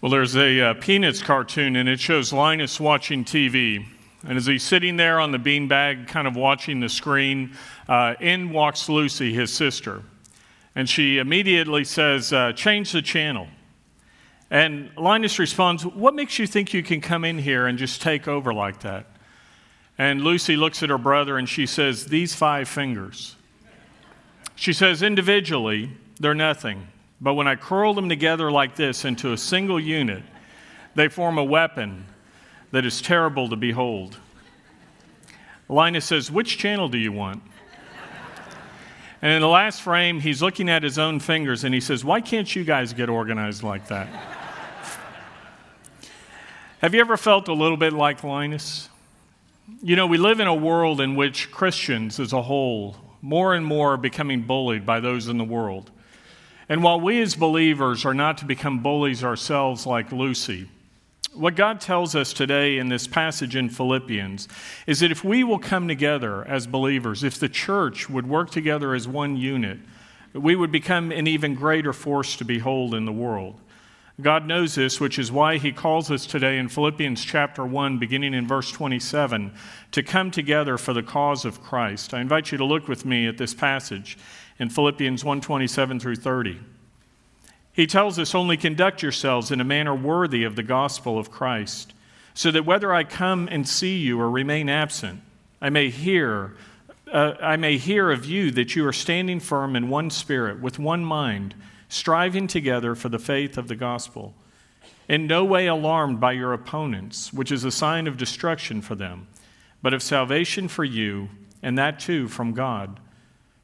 Well, there's a uh, Peanuts cartoon, and it shows Linus watching TV. And as he's sitting there on the beanbag, kind of watching the screen, uh, in walks Lucy, his sister. And she immediately says, uh, Change the channel. And Linus responds, What makes you think you can come in here and just take over like that? And Lucy looks at her brother and she says, These five fingers. She says, Individually, they're nothing. But when I curl them together like this into a single unit, they form a weapon that is terrible to behold. Linus says, Which channel do you want? And in the last frame, he's looking at his own fingers and he says, Why can't you guys get organized like that? Have you ever felt a little bit like Linus? You know, we live in a world in which Christians as a whole, more and more, are becoming bullied by those in the world. And while we as believers are not to become bullies ourselves like Lucy, what God tells us today in this passage in Philippians is that if we will come together as believers, if the church would work together as one unit, we would become an even greater force to behold in the world. God knows this, which is why he calls us today in Philippians chapter 1, beginning in verse 27, to come together for the cause of Christ. I invite you to look with me at this passage in Philippians 1:27 through 30. He tells us only conduct yourselves in a manner worthy of the gospel of Christ, so that whether I come and see you or remain absent, I may hear uh, I may hear of you that you are standing firm in one spirit, with one mind, striving together for the faith of the gospel, in no way alarmed by your opponents, which is a sign of destruction for them, but of salvation for you, and that too from God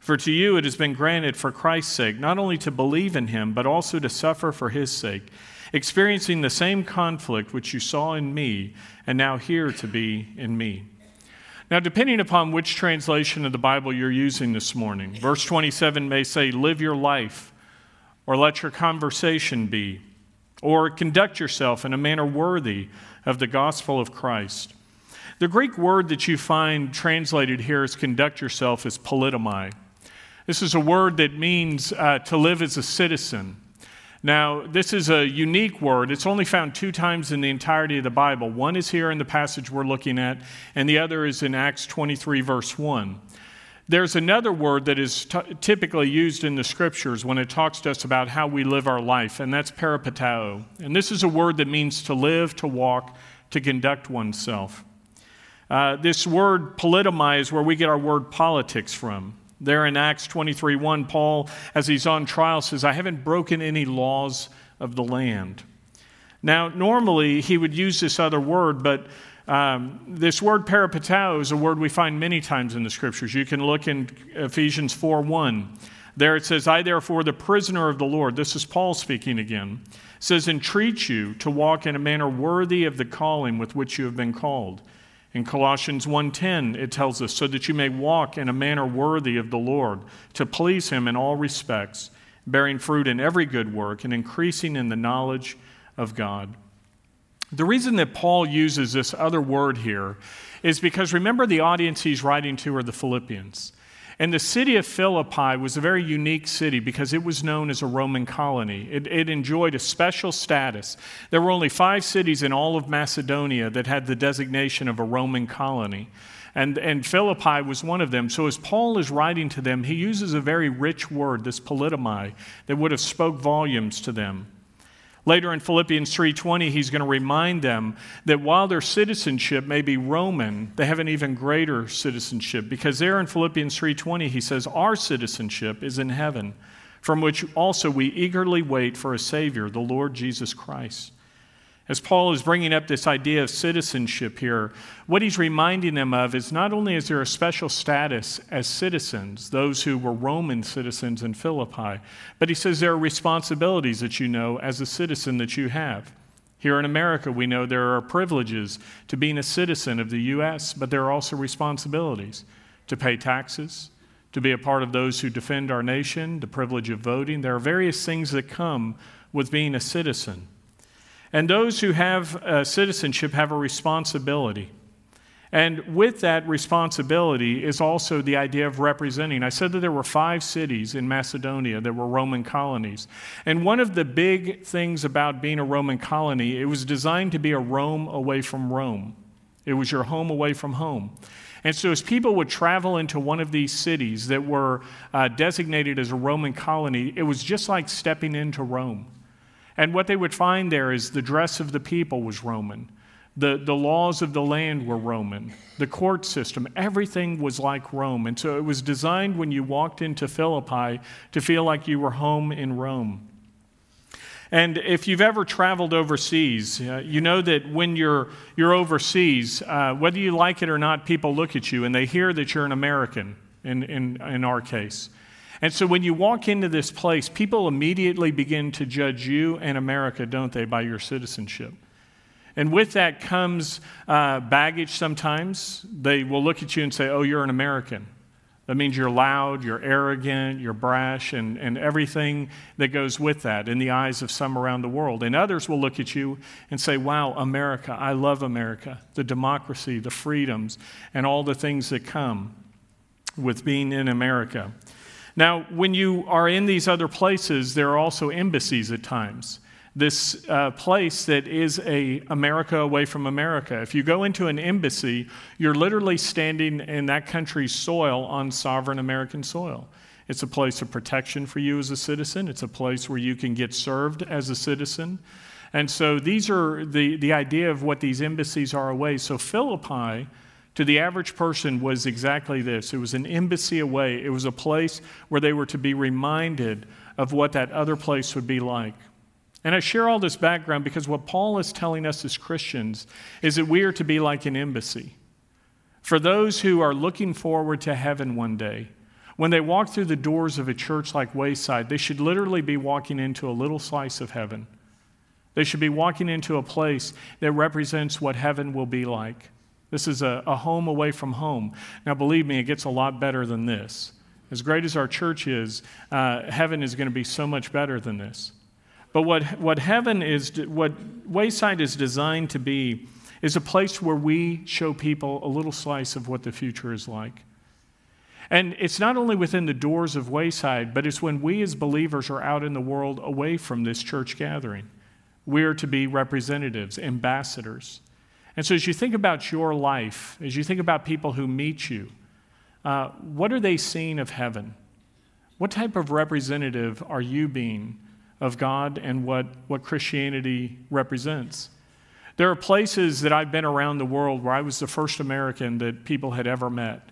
for to you it has been granted for Christ's sake not only to believe in him, but also to suffer for his sake, experiencing the same conflict which you saw in me and now hear to be in me. Now, depending upon which translation of the Bible you're using this morning, verse 27 may say, Live your life, or let your conversation be, or conduct yourself in a manner worthy of the gospel of Christ. The Greek word that you find translated here as conduct yourself is politeuomai. This is a word that means uh, to live as a citizen. Now, this is a unique word. It's only found two times in the entirety of the Bible. One is here in the passage we're looking at, and the other is in Acts 23, verse 1. There's another word that is t- typically used in the scriptures when it talks to us about how we live our life, and that's peripateo. And this is a word that means to live, to walk, to conduct oneself. Uh, this word politeuomai is where we get our word politics from. There in Acts 23 1, Paul, as he's on trial, says, I haven't broken any laws of the land. Now, normally he would use this other word, but um, this word peripateo is a word we find many times in the scriptures. You can look in Ephesians 4 1. There it says, I therefore, the prisoner of the Lord, this is Paul speaking again, says, entreat you to walk in a manner worthy of the calling with which you have been called in Colossians 1:10 it tells us so that you may walk in a manner worthy of the Lord to please him in all respects bearing fruit in every good work and increasing in the knowledge of God. The reason that Paul uses this other word here is because remember the audience he's writing to are the Philippians. And the city of Philippi was a very unique city because it was known as a Roman colony. It, it, enjoyed a special status. There were only five cities in all of Macedonia that had the designation of a Roman colony. And, and Philippi was one of them. So as Paul is writing to them, he uses a very rich word, this politeuomai, that would have spoke volumes to them. Later in Philippians 3:20, he's going to remind them that while their citizenship may be Roman, they have an even greater citizenship because there in Philippians 3:20 he says our citizenship is in heaven, from which also we eagerly wait for a savior, the Lord Jesus Christ. As Paul is bringing up this idea of citizenship here, what he's reminding them of is not only is there a special status as citizens, those who were Roman citizens in Philippi, but he says there are responsibilities that you know as a citizen that you have. Here in America, we know there are privileges to being a citizen of the U.S., but there are also responsibilities to pay taxes, to be a part of those who defend our nation, the privilege of voting. There are various things that come with being a citizen. And those who have citizenship have a responsibility. And with that responsibility is also the idea of representing. I said that there were five cities in Macedonia that were Roman colonies. And one of the big things about being a Roman colony, it was designed to be a Rome away from Rome. It was your home away from home. And so, as people would travel into one of these cities that were uh, designated as a Roman colony, it was just like stepping into Rome. And what they would find there is the dress of the people was Roman. The, the laws of the land were Roman. The court system, everything was like Rome. And so it was designed when you walked into Philippi to feel like you were home in Rome. And if you've ever traveled overseas, uh, you know that when you're, you're overseas, uh, whether you like it or not, people look at you and they hear that you're an American, in, in, in our case. And so when you walk into this place, people immediately begin to judge you and America, don't they, by your citizenship. And with that comes uh, baggage sometimes. They will look at you and say, Oh, you're an American. That means you're loud, you're arrogant, you're brash, and, and everything that goes with that in the eyes of some around the world. And others will look at you and say, Wow, America, I love America, the democracy, the freedoms, and all the things that come with being in America. Now, when you are in these other places, there are also embassies at times this uh, place that is a America away from America. If you go into an embassy, you're literally standing in that country's soil on sovereign American soil. It's a place of protection for you as a citizen. It's a place where you can get served as a citizen. And so these are the, the idea of what these embassies are away. So Philippi, to the average person, was exactly this it was an embassy away, it was a place where they were to be reminded of what that other place would be like. And I share all this background because what Paul is telling us as Christians is that we are to be like an embassy. For those who are looking forward to heaven one day, when they walk through the doors of a church like Wayside, they should literally be walking into a little slice of heaven. They should be walking into a place that represents what heaven will be like. This is a, a home away from home. Now, believe me, it gets a lot better than this. As great as our church is, uh, heaven is going to be so much better than this. But what, what heaven is, what Wayside is designed to be, is a place where we show people a little slice of what the future is like. And it's not only within the doors of Wayside, but it's when we as believers are out in the world away from this church gathering. We are to be representatives, ambassadors. And so as you think about your life, as you think about people who meet you, uh, what are they seeing of heaven? What type of representative are you being of God and what, what Christianity represents. There are places that I've been around the world where I was the first American that people had ever met.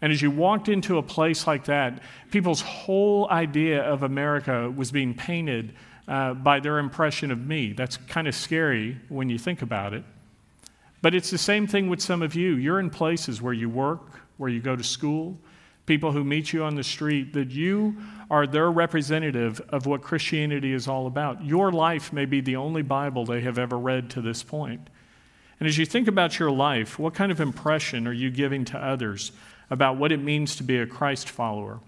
And as you walked into a place like that, people's whole idea of America was being painted uh, by their impression of me. That's kind of scary when you think about it. But it's the same thing with some of you. You're in places where you work, where you go to school, people who meet you on the street, that you are their representative of what Christianity is all about. Your life may be the only Bible they have ever read to this point. And as you think about your life, what kind of impression are you giving to others about what it means to be a Christ follower?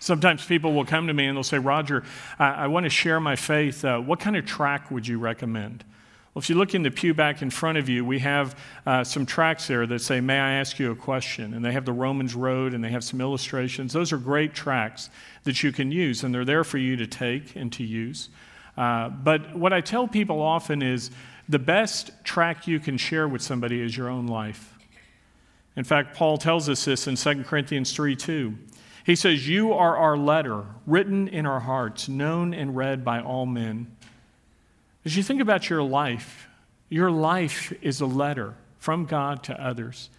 Sometimes people will come to me and they'll say, Roger, I, I want to share my faith. Uh, what kind of track would you recommend? Well, if you look in the pew back in front of you, we have uh, some tracks there that say, May I ask you a question? And they have the Romans Road and they have some illustrations. Those are great tracks that you can use, and they're there for you to take and to use. Uh, but what I tell people often is the best track you can share with somebody is your own life. In fact, Paul tells us this in 2 Corinthians 3 2. He says, You are our letter, written in our hearts, known and read by all men. As you think about your life, your life is a letter from God to others.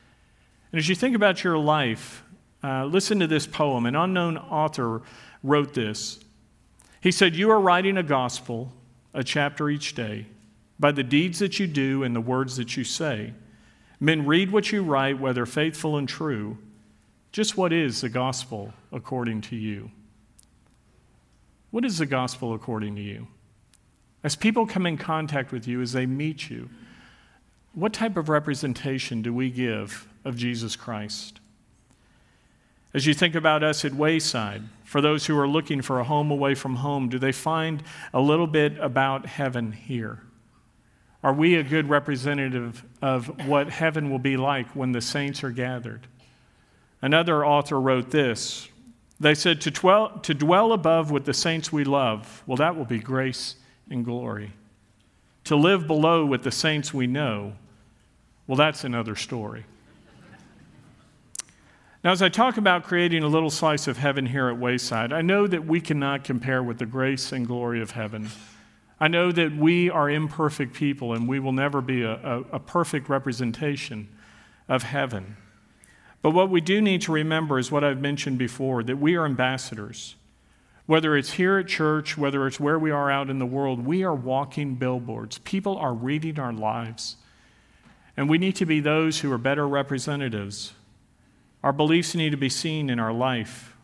And as you think about your life, uh, listen to this poem. An unknown author wrote this. He said, You are writing a gospel, a chapter each day, by the deeds that you do and the words that you say. Men read what you write, whether faithful and true. Just what is the gospel according to you? What is the gospel according to you? As people come in contact with you, as they meet you, what type of representation do we give of Jesus Christ? As you think about us at Wayside, for those who are looking for a home away from home, do they find a little bit about heaven here? Are we a good representative of what heaven will be like when the saints are gathered? Another author wrote this. They said, to dwell, to dwell above with the saints we love, well, that will be grace and glory. To live below with the saints we know, well, that's another story. Now, as I talk about creating a little slice of heaven here at Wayside, I know that we cannot compare with the grace and glory of heaven. I know that we are imperfect people and we will never be a, a, a, perfect representation of heaven. But what we do need to remember is what I've mentioned before that we are ambassadors. Whether it's here at church, whether it's where we are out in the world, we are walking billboards. People are reading our lives. And we need to be those who are better representatives our beliefs need to be seen in our life.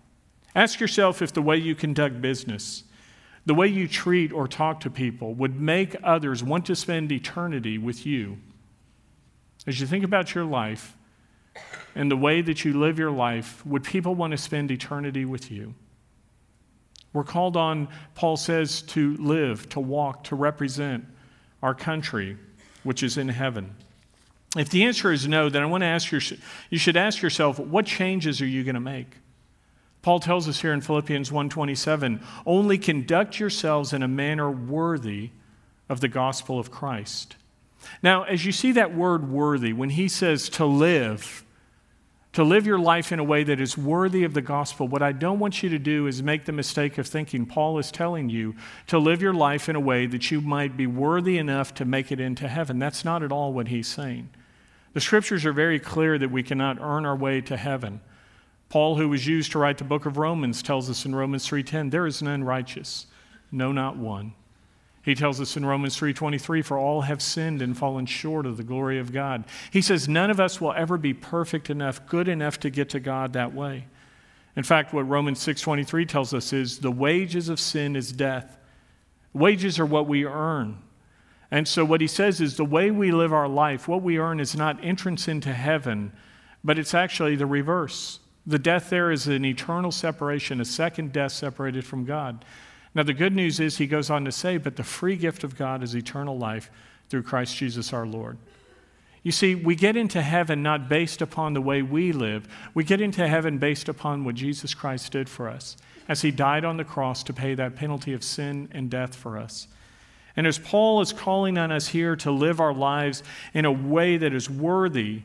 Ask yourself if the way you conduct business, the way you treat or talk to people, would make others want to spend eternity with you. As you think about your life and the way that you live your life, would people want to spend eternity with you? We're called on, Paul says, to live, to walk, to represent our country, which is in heaven. If the answer is no, then I want to ask you, you should ask yourself, what changes are you going to make? Paul tells us here in Philippians 1:27, only conduct yourselves in a manner worthy of the gospel of Christ. Now, as you see that word worthy, when he says to live, to live your life in a way that is worthy of the gospel, what I don't want you to do is make the mistake of thinking Paul is telling you to live your life in a way that you might be worthy enough to make it into heaven. That's not at all what he's saying. The scriptures are very clear that we cannot earn our way to heaven. Paul, who was used to write the book of Romans, tells us in Romans 3:10, there is none righteous, no not one. He tells us in Romans 3:23 for all have sinned and fallen short of the glory of God. He says none of us will ever be perfect enough, good enough to get to God that way. In fact, what Romans 6:23 tells us is the wages of sin is death. Wages are what we earn. And so, what he says is the way we live our life, what we earn is not entrance into heaven, but it's actually the reverse. The death there is an eternal separation, a second death separated from God. Now, the good news is, he goes on to say, but the free gift of God is eternal life through Christ Jesus our Lord. You see, we get into heaven not based upon the way we live, we get into heaven based upon what Jesus Christ did for us as he died on the cross to pay that penalty of sin and death for us. And as Paul is calling on us here to live our lives in a way that is worthy,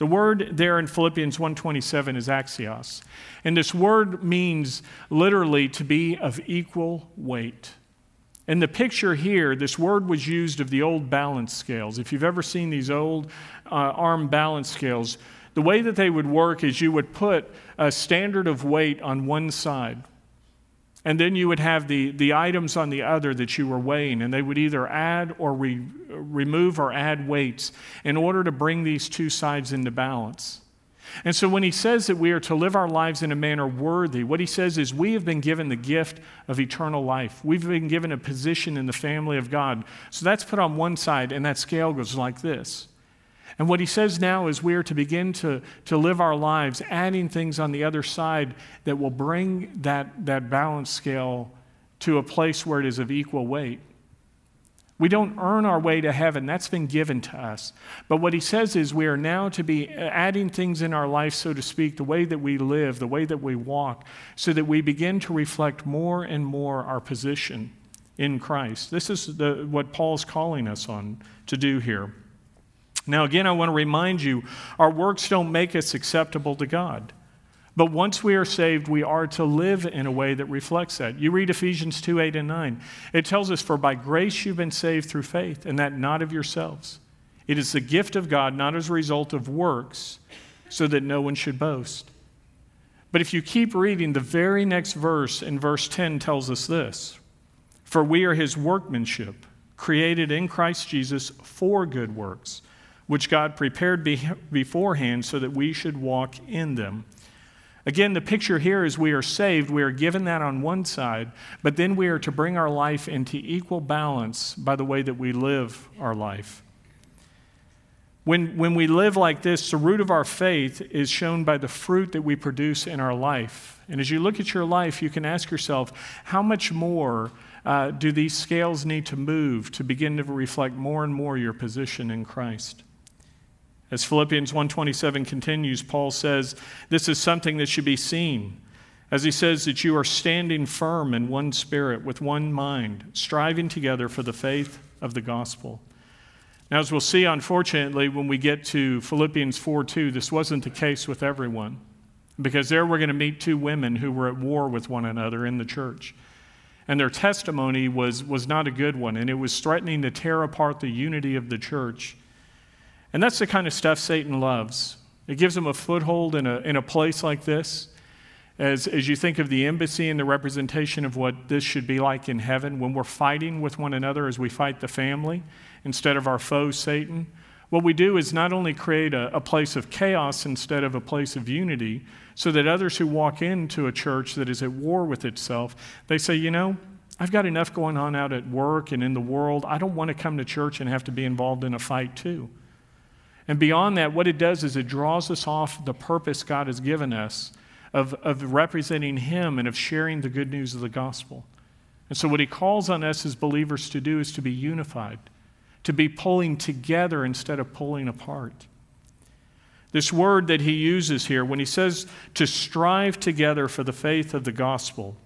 the word there in Philippians 1:27 is axios. And this word means literally to be of equal weight. In the picture here, this word was used of the old balance scales. If you've ever seen these old uh, arm balance scales, the way that they would work is you would put a standard of weight on one side. And then you would have the, the items on the other that you were weighing, and they would either add or re, remove or add weights in order to bring these two sides into balance. And so when he says that we are to live our lives in a manner worthy, what he says is we have been given the gift of eternal life. We've been given a position in the family of God. So that's put on one side, and that scale goes like this. And what he says now is we are to begin to, to live our lives adding things on the other side that will bring that, that balance scale to a place where it is of equal weight. We don't earn our way to heaven. That's been given to us. But what he says is we are now to be adding things in our life, so to speak, the way that we live, the way that we walk, so that we begin to reflect more and more our position in Christ. This is the, what Paul's calling us on to do here. Now, again, I want to remind you our works don't make us acceptable to God. But once we are saved, we are to live in a way that reflects that. You read Ephesians 2 8 and 9. It tells us, For by grace you've been saved through faith, and that not of yourselves. It is the gift of God, not as a result of works, so that no one should boast. But if you keep reading, the very next verse in verse 10 tells us this For we are his workmanship, created in Christ Jesus for good works which God prepared be- beforehand so that we should walk in them. Again, the picture here is we are saved. We are given that on one side, but then we are to bring our life into equal balance by the way that we live our life. When, when we live like this, the root of our faith is shown by the fruit that we produce in our life. And as you look at your life, you can ask yourself, how much more uh, do these scales need to move to begin to reflect more and more your position in Christ? As Philippians 1:27 continues, Paul says, "This is something that should be seen." As he says that you are standing firm in one spirit with one mind, striving together for the faith of the gospel. Now, as we'll see, unfortunately, when we get to Philippians 4 2, this wasn't the case with everyone. Because there we're going to meet two women who were at war with one another in the church. And their testimony was, was not a good one, and it was threatening to tear apart the unity of the church. And that's the kind of stuff Satan loves. It gives him a foothold in a, in a place like this. As, as you think of the embassy and the representation of what this should be like in heaven, when we're fighting with one another as we fight the family instead of our foe, Satan, what we do is not only create a, a place of chaos instead of a place of unity, so that others who walk into a church that is at war with itself, they say, you know, I've got enough going on out at work and in the world. I don't want to come to church and have to be involved in a fight too. And beyond that, what it does is it draws us off the purpose God has given us of, of representing Him and of sharing the good news of the gospel. And so, what He calls on us as believers to do is to be unified, to be pulling together instead of pulling apart. This word that he uses here, when he says to strive together for the faith of the gospel,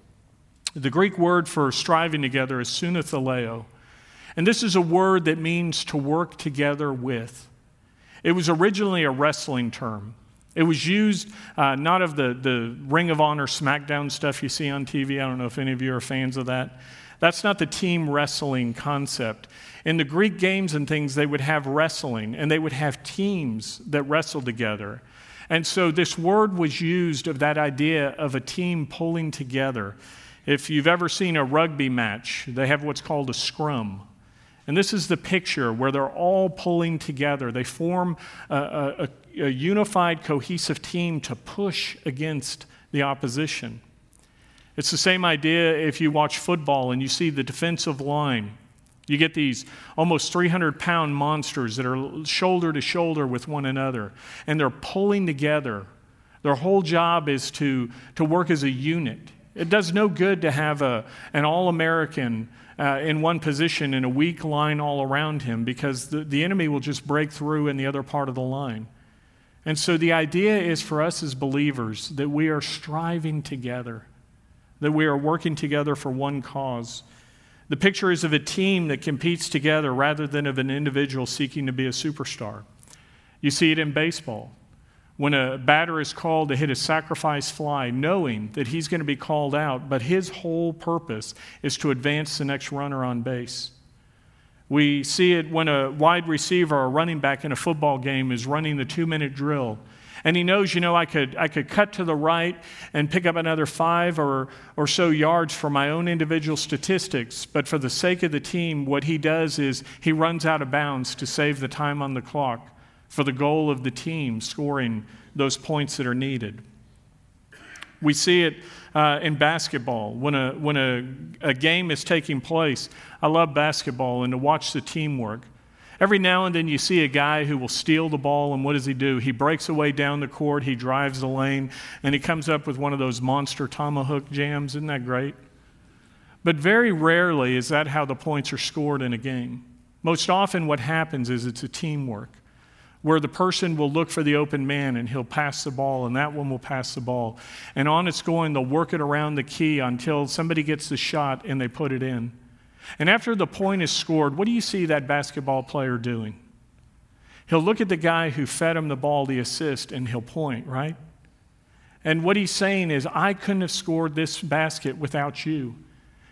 the Greek word for striving together is sunathaleo. And this is a word that means to work together with. It was originally a wrestling term. It was used uh, not of the, the Ring of Honor SmackDown stuff you see on TV. I don't know if any of you are fans of that. That's not the team wrestling concept. In the Greek games and things, they would have wrestling and they would have teams that wrestled together. And so this word was used of that idea of a team pulling together. If you've ever seen a rugby match, they have what's called a scrum. And this is the picture where they're all pulling together. They form a, a, a unified, cohesive team to push against the opposition. It's the same idea if you watch football and you see the defensive line. You get these almost 300 pound monsters that are shoulder to shoulder with one another, and they're pulling together. Their whole job is to, to work as a unit. It does no good to have a, an all American uh, in one position in a weak line all around him because the, the enemy will just break through in the other part of the line. And so the idea is for us as believers that we are striving together, that we are working together for one cause. The picture is of a team that competes together rather than of an individual seeking to be a superstar. You see it in baseball. When a batter is called to hit a sacrifice fly, knowing that he's going to be called out, but his whole purpose is to advance the next runner on base. We see it when a wide receiver or running back in a football game is running the two minute drill and he knows, you know, I could, I could cut to the right and pick up another five or, or so yards for my own individual statistics. But for the sake of the team, what he does is he runs out of bounds to save the time on the clock for the goal of the team scoring those points that are needed. We see it uh, in basketball when, a, when a, a game is taking place. I love basketball and to watch the teamwork. Every now and then you see a guy who will steal the ball, and what does he do? He breaks away down the court, he drives the lane, and he comes up with one of those monster tomahawk jams. Isn't that great? But very rarely is that how the points are scored in a game. Most often, what happens is it's a teamwork where the person will look for the open man and he'll pass the ball, and that one will pass the ball. And on it's going, they'll work it around the key until somebody gets the shot and they put it in. And after the point is scored, what do you see that basketball player doing? He'll look at the guy who fed him the ball, the assist, and he'll point, right? And what he's saying is, I couldn't have scored this basket without you.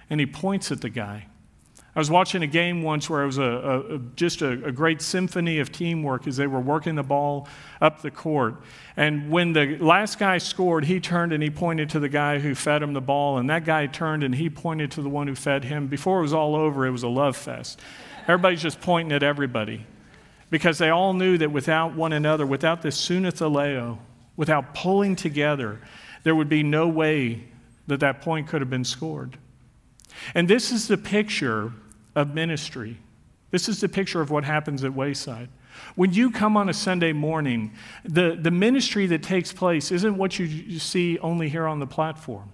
And he points at the guy. I was watching a game once where it was a, a just a, a, great symphony of teamwork as they were working the ball up the court. And when the last guy scored, he turned and he pointed to the guy who fed him the ball, and that guy turned and he pointed to the one who fed him. Before it was all over, it was a love fest. Everybody's just pointing at everybody because they all knew that without one another, without this sunathaleo, without pulling together, there would be no way that that point could have been scored. And this is the picture of ministry. This is the picture of what happens at Wayside. When you come on a Sunday morning, the, the ministry that takes place isn't what you see only here on the platform.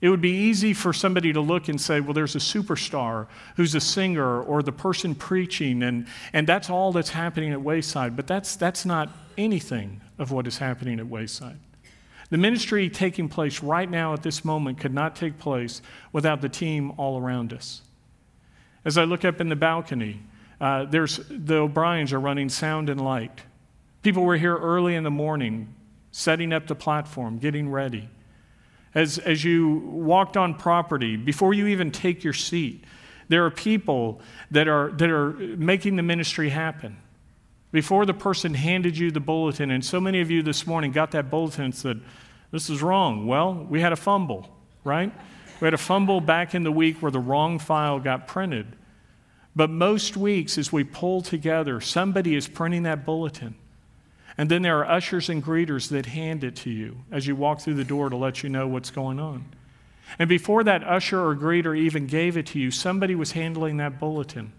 It would be easy for somebody to look and say, well, there's a superstar who's a singer or the person preaching, and, and that's all that's happening at Wayside. But that's, that's not anything of what is happening at Wayside. The ministry taking place right now at this moment could not take place without the team all around us. As I look up in the balcony, uh, there's, the O'Briens are running sound and light. People were here early in the morning, setting up the platform, getting ready as, as you walked on property, before you even take your seat, there are people that are, that are making the ministry happen. Before the person handed you the bulletin, and so many of you this morning got that bulletin and said, This is wrong. Well, we had a fumble, right? We had a fumble back in the week where the wrong file got printed. But most weeks, as we pull together, somebody is printing that bulletin. And then there are ushers and greeters that hand it to you as you walk through the door to let you know what's going on. And before that usher or greeter even gave it to you, somebody was handling that bulletin.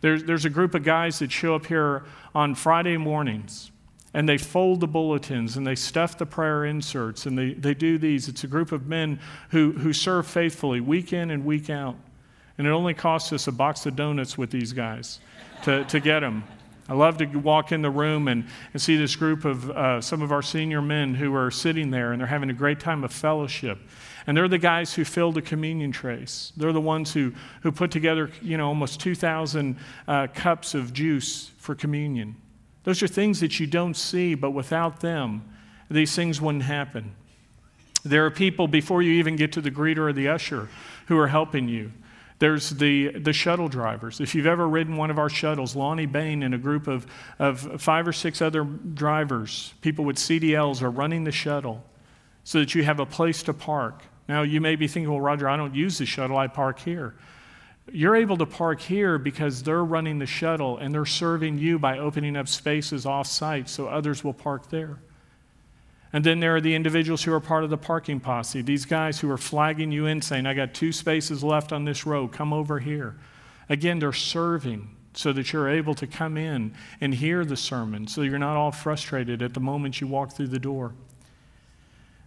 There's, there's a group of guys that show up here on Friday mornings and they fold the bulletins and they stuff the prayer inserts and they, they do these. It's a group of men who, who serve faithfully week in and week out. And it only costs us a box of donuts with these guys to, to get them. I love to walk in the room and, and see this group of uh, some of our senior men who are sitting there and they're having a great time of fellowship. And they're the guys who fill the communion trays. They're the ones who, who put together, you know, almost 2,000 uh, cups of juice for communion. Those are things that you don't see, but without them, these things wouldn't happen. There are people before you even get to the greeter or the usher who are helping you. There's the, the shuttle drivers. If you've ever ridden one of our shuttles, Lonnie Bain and a group of, of five or six other drivers, people with CDLs, are running the shuttle so that you have a place to park. Now, you may be thinking, well, Roger, I don't use the shuttle, I park here. You're able to park here because they're running the shuttle and they're serving you by opening up spaces off site so others will park there. And then there are the individuals who are part of the parking posse, these guys who are flagging you in saying, I got two spaces left on this row, come over here. Again, they're serving so that you're able to come in and hear the sermon, so you're not all frustrated at the moment you walk through the door.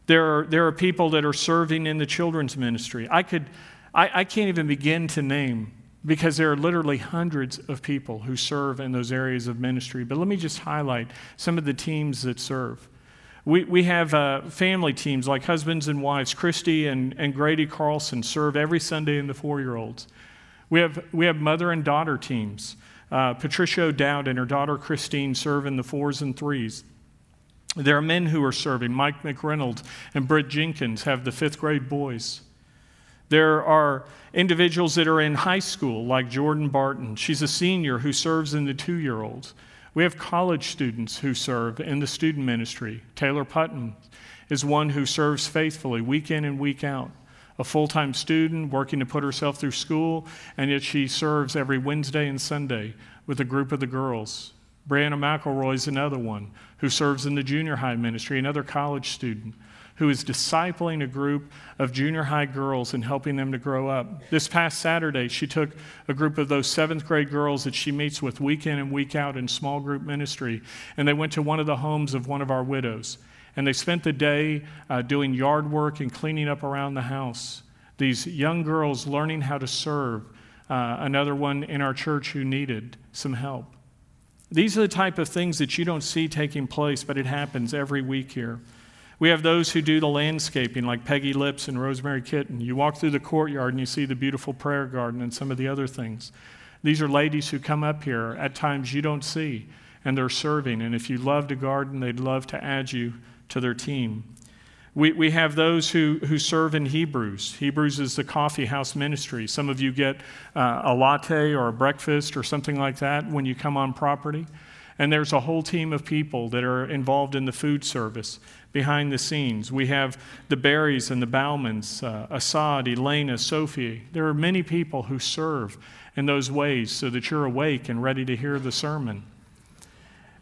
There are, there are people that are serving in the children's ministry. I, could, I, I can't even begin to name because there are literally hundreds of people who serve in those areas of ministry. But let me just highlight some of the teams that serve. We, we have uh, family teams like husbands and wives. Christy and, and Grady Carlson serve every Sunday in the four year olds. We have, we have mother and daughter teams. Uh, Patricia O'Dowd and her daughter Christine serve in the fours and threes. There are men who are serving. Mike McReynolds and Britt Jenkins have the fifth grade boys. There are individuals that are in high school, like Jordan Barton. She's a senior who serves in the two year olds. We have college students who serve in the student ministry. Taylor Putnam is one who serves faithfully week in and week out. A full time student working to put herself through school, and yet she serves every Wednesday and Sunday with a group of the girls. Brianna McElroy is another one who serves in the junior high ministry, another college student who is discipling a group of junior high girls and helping them to grow up. This past Saturday, she took a group of those seventh grade girls that she meets with week in and week out in small group ministry, and they went to one of the homes of one of our widows. And they spent the day uh, doing yard work and cleaning up around the house. These young girls learning how to serve. Uh, another one in our church who needed some help. These are the type of things that you don't see taking place, but it happens every week here. We have those who do the landscaping, like Peggy Lips and Rosemary Kitten. You walk through the courtyard and you see the beautiful prayer garden and some of the other things. These are ladies who come up here at times you don't see, and they're serving. And if you love to garden, they'd love to add you to their team. We, we have those who, who serve in Hebrews. Hebrews is the coffee house ministry. Some of you get uh, a latte or a breakfast or something like that when you come on property. And there's a whole team of people that are involved in the food service behind the scenes. We have the Berries and the Baumans, uh, Assad, Elena, Sophie. There are many people who serve in those ways so that you're awake and ready to hear the sermon.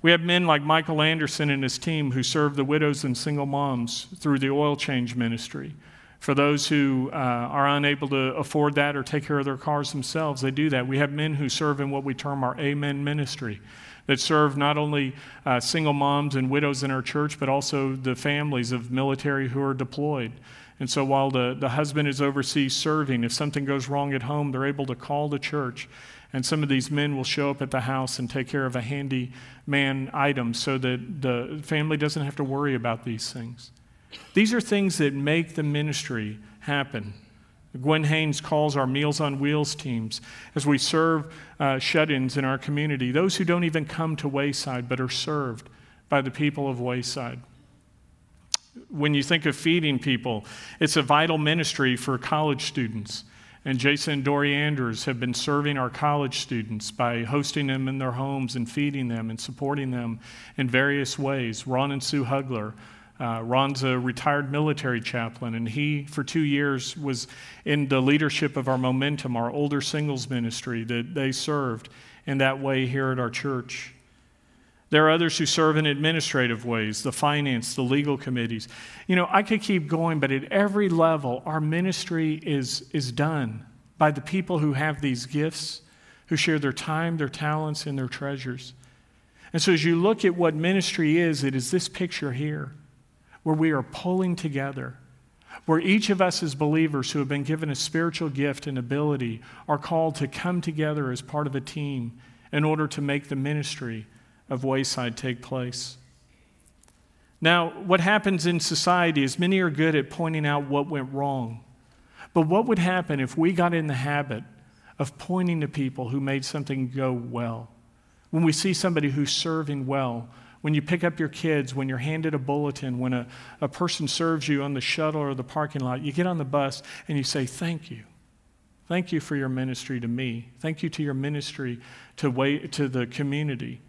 We have men like Michael Anderson and his team who serve the widows and single moms through the oil change ministry. For those who uh, are unable to afford that or take care of their cars themselves, they do that. We have men who serve in what we term our Amen ministry that serve not only uh, single moms and widows in our church, but also the families of military who are deployed. And so while the, the husband is overseas serving, if something goes wrong at home, they're able to call the church. And some of these men will show up at the house and take care of a handy man item so that the family doesn't have to worry about these things. These are things that make the ministry happen. Gwen Haynes calls our Meals on Wheels teams as we serve uh, shut ins in our community, those who don't even come to Wayside but are served by the people of Wayside. When you think of feeding people, it's a vital ministry for college students. And Jason and Dory Anders have been serving our college students by hosting them in their homes and feeding them and supporting them in various ways. Ron and Sue Hugler uh, Ron's a retired military chaplain, and he, for two years, was in the leadership of our Momentum, our older singles ministry that they served in that way here at our church. There are others who serve in administrative ways, the finance, the legal committees. You know, I could keep going, but at every level, our ministry is, is done by the people who have these gifts, who share their time, their talents, and their treasures. And so as you look at what ministry is, it is this picture here where we are pulling together, where each of us as believers who have been given a spiritual gift and ability are called to come together as part of a team in order to make the ministry of Wayside take place. Now, what happens in society is many are good at pointing out what went wrong. But what would happen if we got in the habit of pointing to people who made something go well? When we see somebody who's serving well, when you pick up your kids, when you're handed a bulletin, when a, a person serves you on the shuttle or the parking lot, you get on the bus and you say, Thank you. Thank you for your ministry to me. Thank you to your ministry to, way, to the community.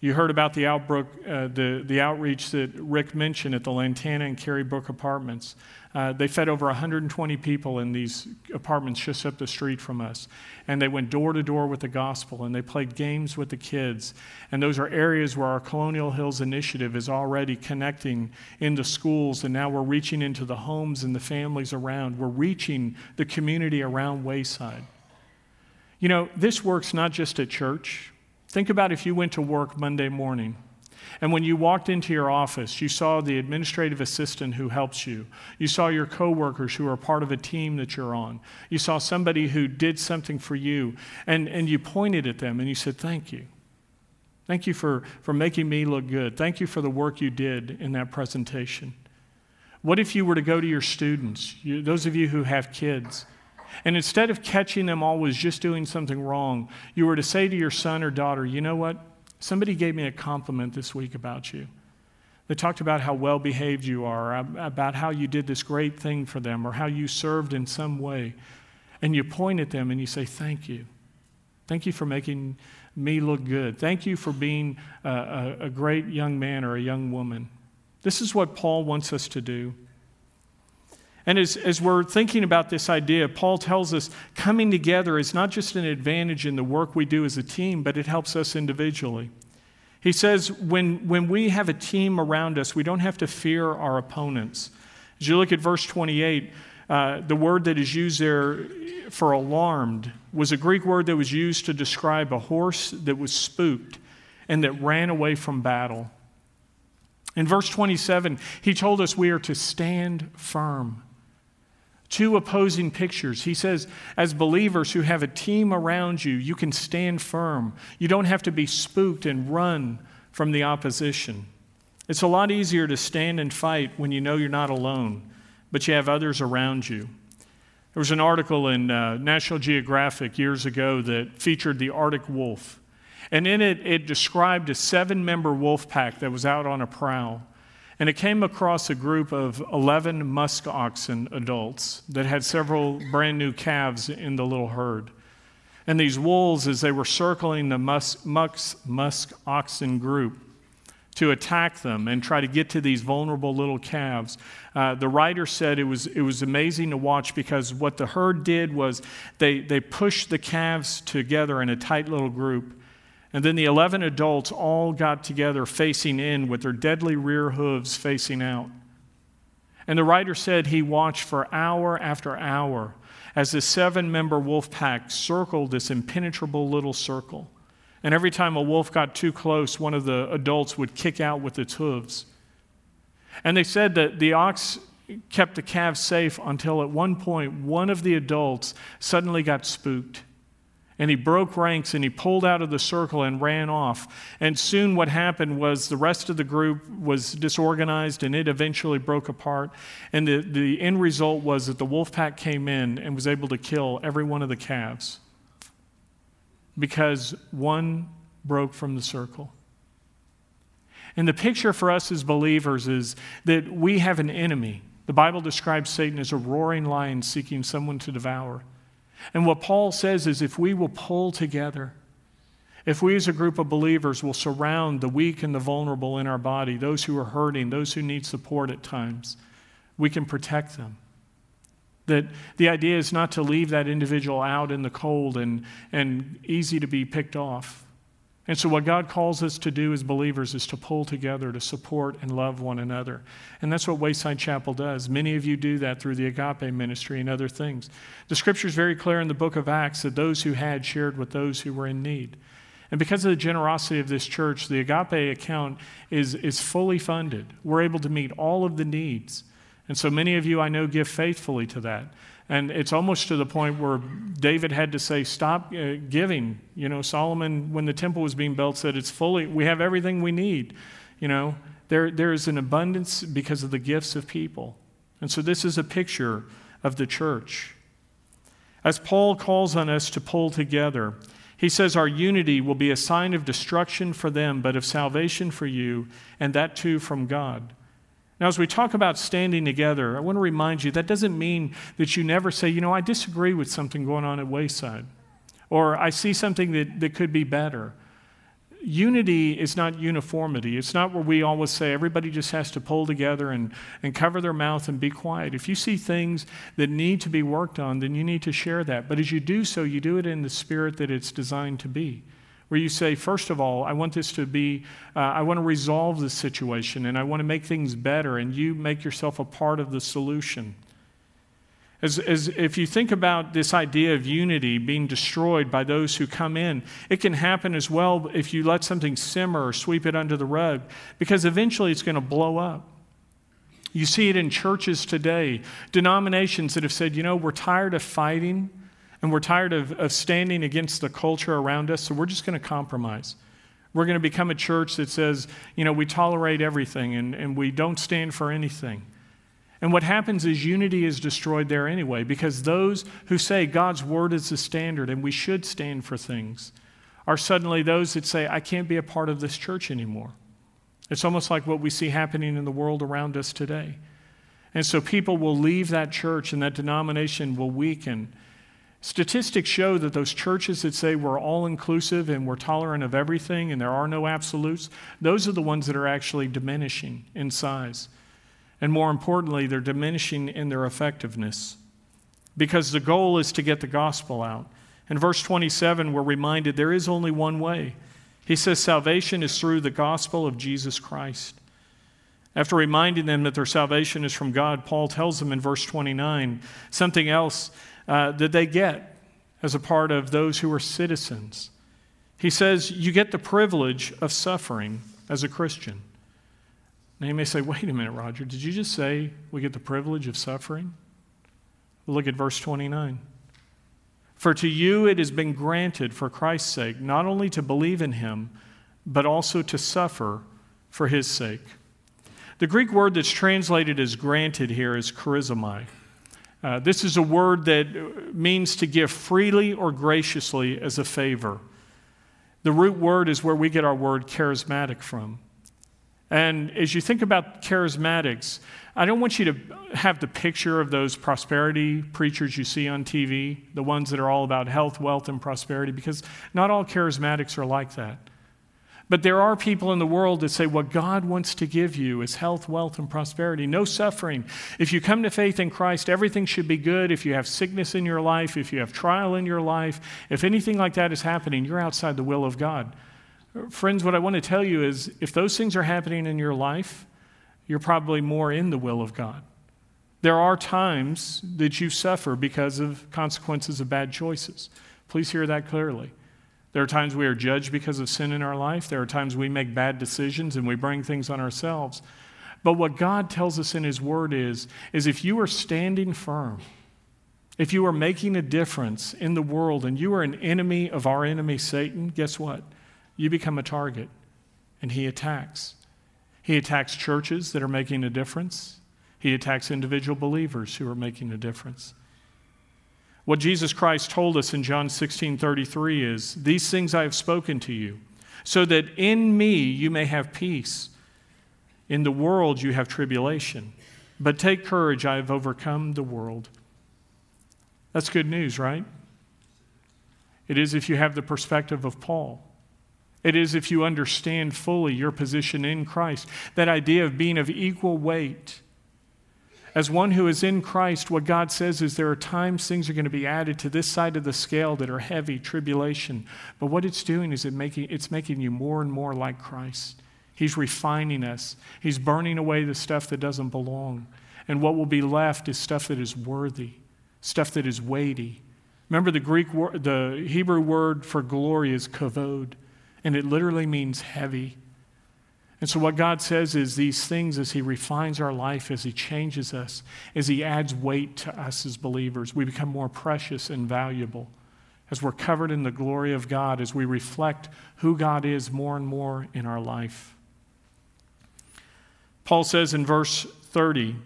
You heard about the, outbrook, uh, the, the outreach that Rick mentioned at the Lantana and Carey Brook apartments. Uh, they fed over 120 people in these apartments just up the street from us. And they went door to door with the gospel and they played games with the kids. And those are areas where our Colonial Hills initiative is already connecting into schools. And now we're reaching into the homes and the families around. We're reaching the community around Wayside. You know, this works not just at church. Think about if you went to work Monday morning and when you walked into your office, you saw the administrative assistant who helps you. You saw your coworkers who are part of a team that you're on. You saw somebody who did something for you, and, and you pointed at them and you said, Thank you. Thank you for, for making me look good. Thank you for the work you did in that presentation. What if you were to go to your students, you, those of you who have kids, and instead of catching them always just doing something wrong, you were to say to your son or daughter, you know what? Somebody gave me a compliment this week about you. They talked about how well behaved you are, about how you did this great thing for them, or how you served in some way. And you point at them and you say, Thank you. Thank you for making me look good. Thank you for being a, a, a great young man or a young woman. This is what Paul wants us to do. And as, as we're thinking about this idea, Paul tells us coming together is not just an advantage in the work we do as a team, but it helps us individually. He says, when, when we have a team around us, we don't have to fear our opponents. As you look at verse 28, uh, the word that is used there for alarmed was a Greek word that was used to describe a horse that was spooked and that ran away from battle. In verse 27, he told us we are to stand firm. Two opposing pictures. He says, as believers who have a team around you, you can stand firm. You don't have to be spooked and run from the opposition. It's a lot easier to stand and fight when you know you're not alone, but you have others around you. There was an article in uh, National Geographic years ago that featured the Arctic wolf. And in it, it described a seven member wolf pack that was out on a prowl. And it came across a group of 11 musk oxen adults that had several brand new calves in the little herd. And these wolves, as they were circling the musk, musk, musk oxen group to attack them and try to get to these vulnerable little calves, uh, the writer said it was, it was amazing to watch because what the herd did was they, they pushed the calves together in a tight little group and then the 11 adults all got together facing in with their deadly rear hooves facing out. And the writer said he watched for hour after hour as the seven member wolf pack circled this impenetrable little circle. And every time a wolf got too close, one of the adults would kick out with its hooves. And they said that the ox kept the calves safe until at one point one of the adults suddenly got spooked. And he broke ranks and he pulled out of the circle and ran off. And soon, what happened was the rest of the group was disorganized and it eventually broke apart. And the, the end result was that the wolf pack came in and was able to kill every one of the calves because one broke from the circle. And the picture for us as believers is that we have an enemy. The Bible describes Satan as a roaring lion seeking someone to devour. And what Paul says is if we will pull together, if we as a group of believers will surround the weak and the vulnerable in our body, those who are hurting, those who need support at times, we can protect them. That the idea is not to leave that individual out in the cold and, and easy to be picked off. And so, what God calls us to do as believers is to pull together, to support and love one another. And that's what Wayside Chapel does. Many of you do that through the agape ministry and other things. The scripture is very clear in the book of Acts that those who had shared with those who were in need. And because of the generosity of this church, the agape account is, is fully funded. We're able to meet all of the needs. And so many of you I know give faithfully to that. And it's almost to the point where David had to say, Stop uh, giving. You know, Solomon, when the temple was being built, said, It's fully, we have everything we need. You know, there, there is an abundance because of the gifts of people. And so this is a picture of the church. As Paul calls on us to pull together, he says, Our unity will be a sign of destruction for them, but of salvation for you, and that too from God. Now, as we talk about standing together, I want to remind you that doesn't mean that you never say, you know, I disagree with something going on at Wayside, or I see something that, that could be better. Unity is not uniformity. It's not where we always say everybody just has to pull together and, and cover their mouth and be quiet. If you see things that need to be worked on, then you need to share that. But as you do so, you do it in the spirit that it's designed to be where you say, first of all, I want this to be, uh, I want to resolve this situation and I want to make things better, and you make yourself a part of the solution. As, as if you think about this idea of unity being destroyed by those who come in, it can happen as well if you let something simmer or sweep it under the rug, because eventually it's going to blow up. You see it in churches today, denominations that have said, you know, we're tired of fighting. And we're tired of, of standing against the culture around us, so we're just going to compromise. We're going to become a church that says, you know, we tolerate everything and, and we don't stand for anything. And what happens is unity is destroyed there anyway, because those who say God's word is the standard and we should stand for things are suddenly those that say, I can't be a part of this church anymore. It's almost like what we see happening in the world around us today. And so people will leave that church and that denomination will weaken Statistics show that those churches that say we're all inclusive and we're tolerant of everything and there are no absolutes, those are the ones that are actually diminishing in size. And more importantly, they're diminishing in their effectiveness because the goal is to get the gospel out. In verse 27, we're reminded there is only one way. He says salvation is through the gospel of Jesus Christ. After reminding them that their salvation is from God, Paul tells them in verse 29 something else uh, that they get as a part of those who are citizens. He says, You get the privilege of suffering as a Christian. Now you may say, Wait a minute, Roger, did you just say we get the privilege of suffering? Look at verse 29. For to you it has been granted for Christ's sake not only to believe in him, but also to suffer for his sake. The Greek word that's translated as granted here is charizomai. Uh, this is a word that means to give freely or graciously as a favor. The root word is where we get our word charismatic from. And as you think about charismatics, I don't want you to have the picture of those prosperity preachers you see on TV, the ones that are all about health, wealth, and prosperity, because not all charismatics are like that. But there are people in the world that say what God wants to give you is health, wealth, and prosperity, no suffering. If you come to faith in Christ, everything should be good. If you have sickness in your life, if you have trial in your life, if anything like that is happening, you're outside the will of God. Friends, what I want to tell you is if those things are happening in your life, you're probably more in the will of God. There are times that you suffer because of consequences of bad choices. Please hear that clearly. There are times we are judged because of sin in our life. There are times we make bad decisions and we bring things on ourselves. But what God tells us in His Word is, is if you are standing firm, if you are making a difference in the world and you are an enemy of our enemy, Satan, guess what? You become a target and he attacks. He attacks churches that are making a difference, he attacks individual believers who are making a difference. What Jesus Christ told us in John 16 33 is, These things I have spoken to you, so that in me you may have peace. In the world you have tribulation, but take courage, I have overcome the world. That's good news, right? It is if you have the perspective of Paul. It is if you understand fully your position in Christ. That idea of being of equal weight. As one who is in Christ, what God says is there are times things are going to be added to this side of the scale that are heavy, tribulation. But what it's doing is it making, it's making you more and more like Christ. He's refining us, He's burning away the stuff that doesn't belong. And what will be left is stuff that is worthy stuff that is weighty. Remember the Greek word, the Hebrew word for glory is kavod, and it literally means heavy. And so, what God says is these things as He refines our life, as He changes us, as He adds weight to us as believers, we become more precious and valuable. As we're covered in the glory of God, as we reflect who God is more and more in our life. Paul says in verse 30,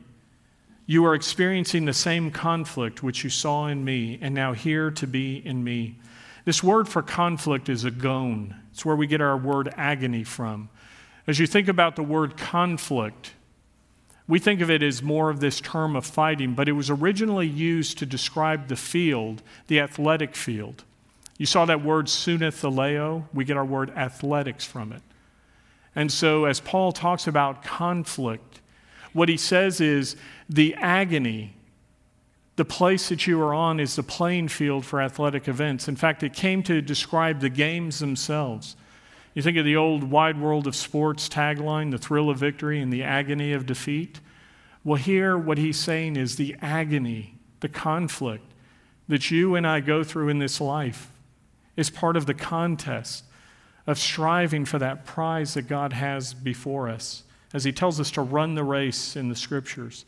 you are experiencing the same conflict which you saw in me, and now hear to be in me. This word for conflict is agon. It's where we get our word agony from. As you think about the word conflict, we think of it as more of this term of fighting, but it was originally used to describe the field, the athletic field. You saw that word sunethaleo. We get our word athletics from it. And so, as Paul talks about conflict, what he says is the agony, the place that you are on is the playing field for athletic events. In fact, it came to describe the games themselves. You think of the old wide world of sports tagline, the thrill of victory and the agony of defeat. Well, here, what he's saying is the agony, the conflict that you and I go through in this life is part of the contest of striving for that prize that God has before us as he tells us to run the race in the scriptures.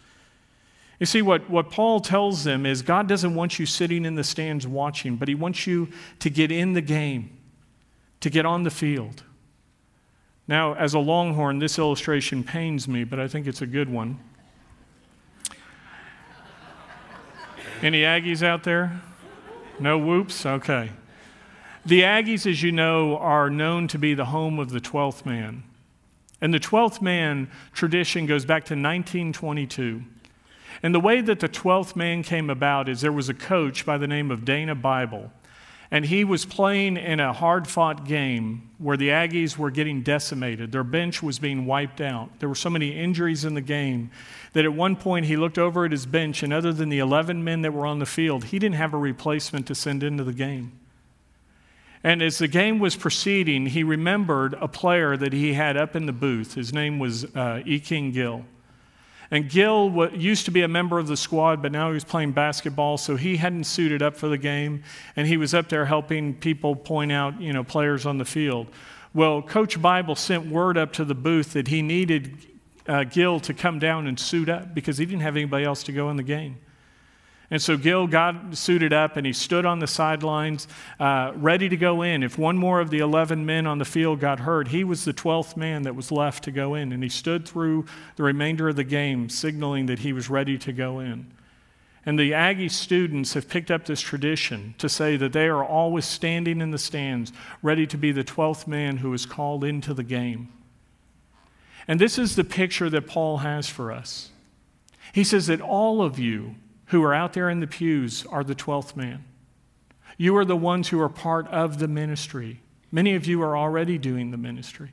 You see, what, what Paul tells them is God doesn't want you sitting in the stands watching, but he wants you to get in the game, to get on the field. Now, as a Longhorn, this illustration pains me, but I think it's a good one. Any Aggies out there? No whoops? Okay. The Aggies, as you know, are known to be the home of the 12th man. And the 12th man tradition goes back to 1922. And the way that the 12th man came about is there was a coach by the name of Dana Bible. And he was playing in a hard fought game where the Aggies were getting decimated. Their bench was being wiped out. There were so many injuries in the game that at one point he looked over at his bench, and other than the 11 men that were on the field, he didn't have a replacement to send into the game. And as the game was proceeding, he remembered a player that he had up in the booth. His name was uh, E. King Gill. And Gill used to be a member of the squad, but now he was playing basketball, so he hadn't suited up for the game. And he was up there helping people point out, you know, players on the field. Well, Coach Bible sent word up to the booth that he needed uh, Gill to come down and suit up because he didn't have anybody else to go in the game. And so Gill got suited up and he stood on the sidelines, uh, ready to go in. If one more of the 11 men on the field got hurt, he was the 12th man that was left to go in. And he stood through the remainder of the game, signaling that he was ready to go in. And the Aggie students have picked up this tradition to say that they are always standing in the stands, ready to be the 12th man who is called into the game. And this is the picture that Paul has for us. He says that all of you, who are out there in the pews are the 12th man. You are the ones who are part of the ministry. Many of you are already doing the ministry.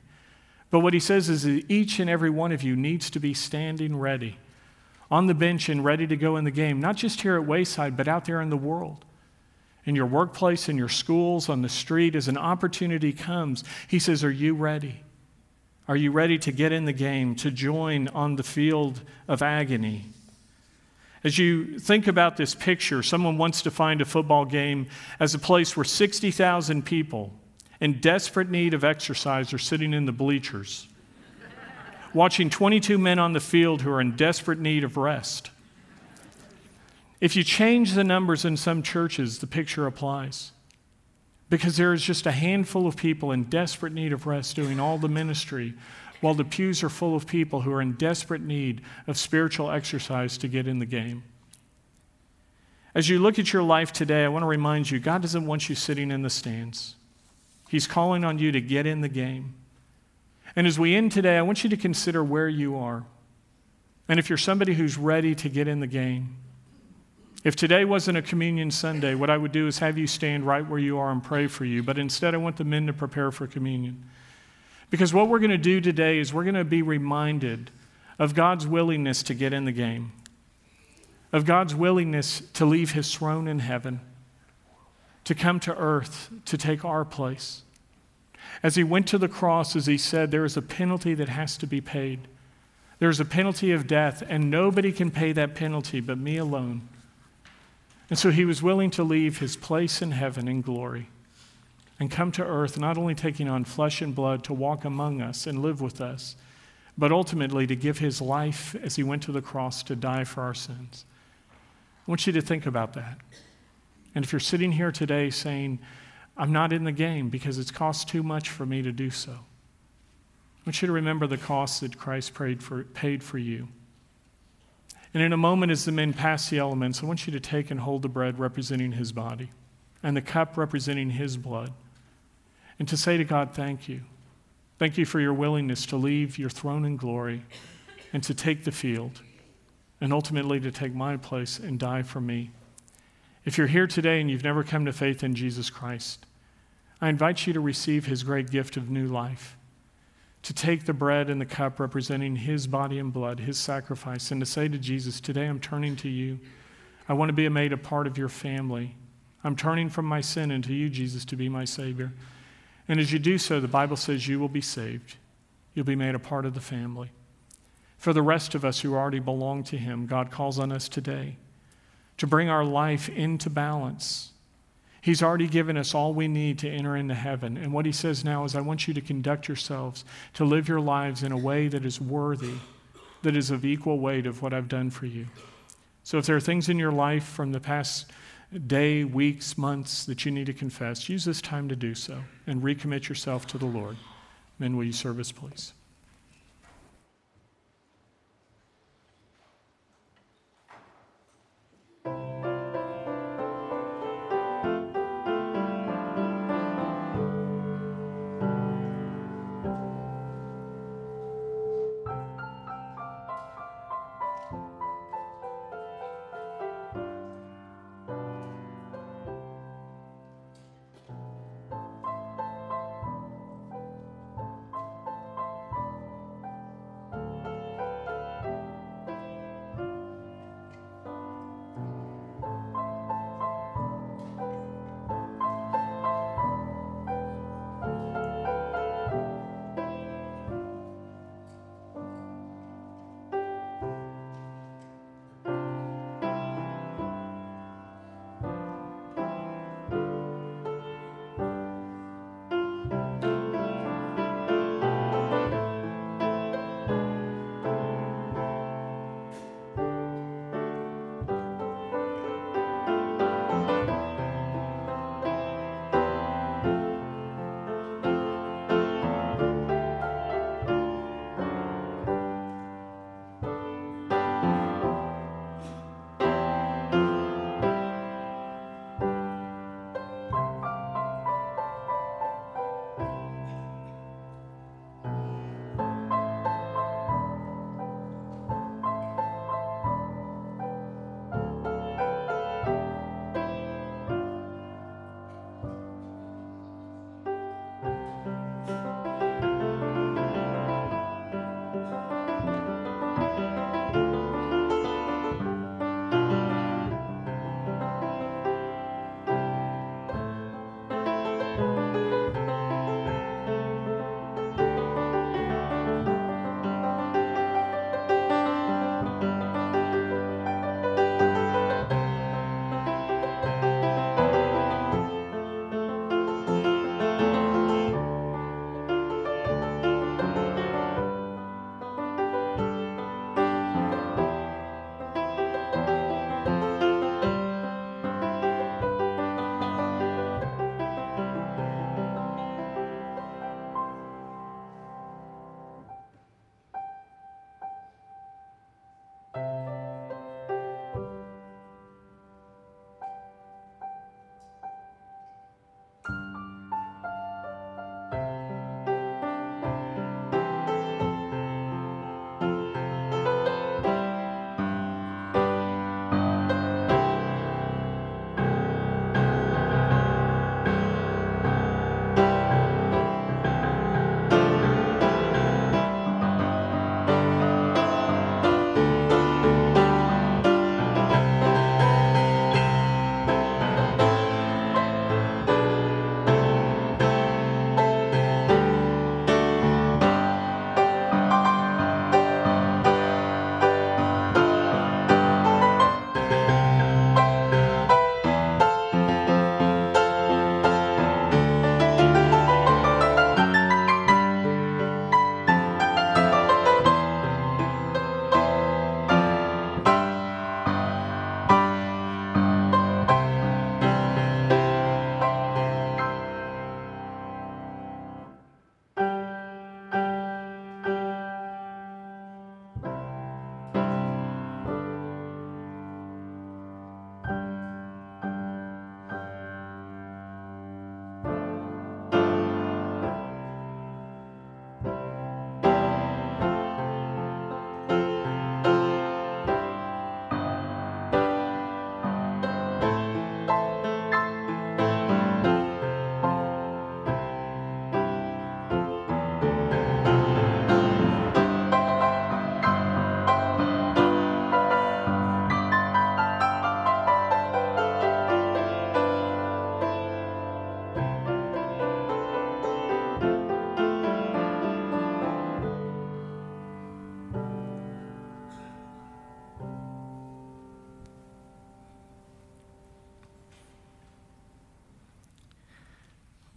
But what he says is that each and every one of you needs to be standing ready on the bench and ready to go in the game, not just here at Wayside, but out there in the world. In your workplace, in your schools, on the street, as an opportunity comes, he says, Are you ready? Are you ready to get in the game, to join on the field of agony? As you think about this picture, someone wants to find a football game as a place where 60,000 people in desperate need of exercise are sitting in the bleachers, watching 22 men on the field who are in desperate need of rest. If you change the numbers in some churches, the picture applies. Because there is just a handful of people in desperate need of rest doing all the ministry, while the pews are full of people who are in desperate need of spiritual exercise to get in the game. As you look at your life today, I want to remind you God doesn't want you sitting in the stands. He's calling on you to get in the game. And as we end today, I want you to consider where you are. And if you're somebody who's ready to get in the game, if today wasn't a communion Sunday, what I would do is have you stand right where you are and pray for you. But instead, I want the men to prepare for communion. Because what we're going to do today is we're going to be reminded of God's willingness to get in the game, of God's willingness to leave his throne in heaven to come to earth to take our place. As he went to the cross, as he said, there is a penalty that has to be paid. There's a penalty of death, and nobody can pay that penalty but me alone. And so he was willing to leave his place in heaven in glory and come to earth, not only taking on flesh and blood to walk among us and live with us, but ultimately to give his life as he went to the cross to die for our sins. I want you to think about that. And if you're sitting here today saying, I'm not in the game because it's cost too much for me to do so, I want you to remember the cost that Christ for, paid for you. And in a moment, as the men pass the elements, I want you to take and hold the bread representing his body and the cup representing his blood, and to say to God, Thank you. Thank you for your willingness to leave your throne in glory and to take the field, and ultimately to take my place and die for me. If you're here today and you've never come to faith in Jesus Christ, I invite you to receive his great gift of new life, to take the bread and the cup representing his body and blood, his sacrifice, and to say to Jesus, Today I'm turning to you. I want to be made a part of your family. I'm turning from my sin into you, Jesus, to be my Savior. And as you do so, the Bible says you will be saved. You'll be made a part of the family. For the rest of us who already belong to Him, God calls on us today to bring our life into balance. He's already given us all we need to enter into heaven. And what he says now is, I want you to conduct yourselves, to live your lives in a way that is worthy, that is of equal weight of what I've done for you. So if there are things in your life from the past day, weeks, months that you need to confess, use this time to do so and recommit yourself to the Lord. Men, will you serve us, please?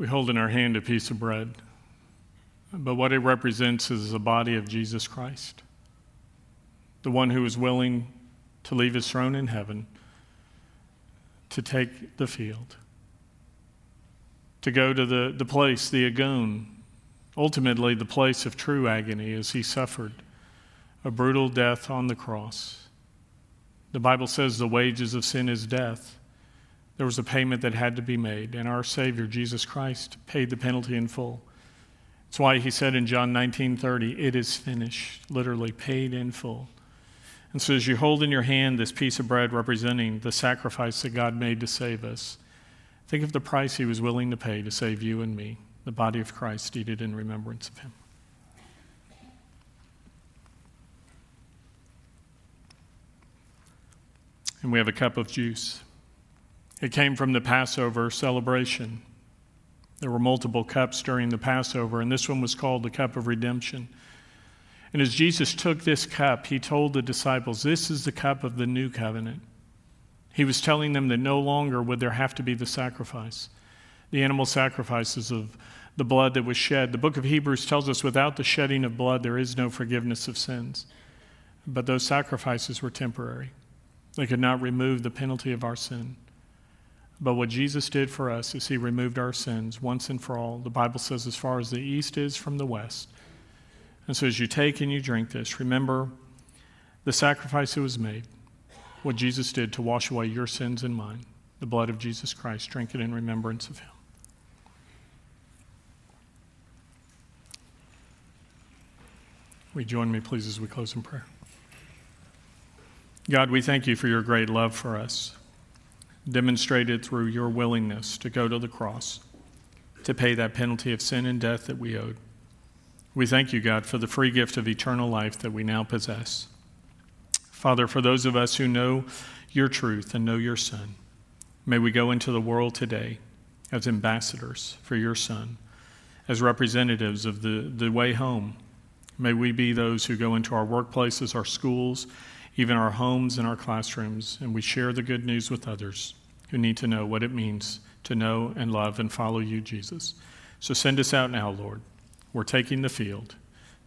We hold in our hand a piece of bread, but what it represents is the body of Jesus Christ, the one who is willing to leave his throne in heaven to take the field, to go to the, the place, the agon, ultimately the place of true agony as he suffered a brutal death on the cross. The Bible says the wages of sin is death. There was a payment that had to be made, and our Savior, Jesus Christ, paid the penalty in full. That's why he said in John 19:30, "It is finished," literally paid in full. And so as you hold in your hand this piece of bread representing the sacrifice that God made to save us, think of the price he was willing to pay to save you and me, the body of Christ, eat it in remembrance of him. And we have a cup of juice. It came from the Passover celebration. There were multiple cups during the Passover, and this one was called the cup of redemption. And as Jesus took this cup, he told the disciples, This is the cup of the new covenant. He was telling them that no longer would there have to be the sacrifice, the animal sacrifices of the blood that was shed. The book of Hebrews tells us without the shedding of blood, there is no forgiveness of sins. But those sacrifices were temporary, they could not remove the penalty of our sin. But what Jesus did for us is he removed our sins once and for all. The Bible says, as far as the east is from the west. And so as you take and you drink this, remember the sacrifice that was made, what Jesus did to wash away your sins and mine, the blood of Jesus Christ. Drink it in remembrance of him. You join me, please, as we close in prayer? God, we thank you for your great love for us, demonstrated through your willingness to go to the cross to pay that penalty of sin and death that we owed. We thank you, God, for the free gift of eternal life that we now possess. Father, for those of us who know your truth and know your Son, may we go into the world today as ambassadors for your Son, as representatives of the, the way home. May we be those who go into our workplaces, our schools, even our homes and our classrooms, and we share the good news with others who need to know what it means to know and love and follow you, Jesus. So send us out now, Lord. We're taking the field.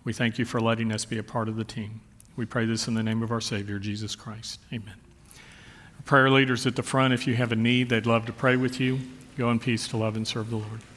We thank you for letting us be a part of the team. We pray this in the name of our Savior, Jesus Christ. Amen. Prayer leaders at the front, if you have a need, they'd love to pray with you. Go in peace to love and serve the Lord.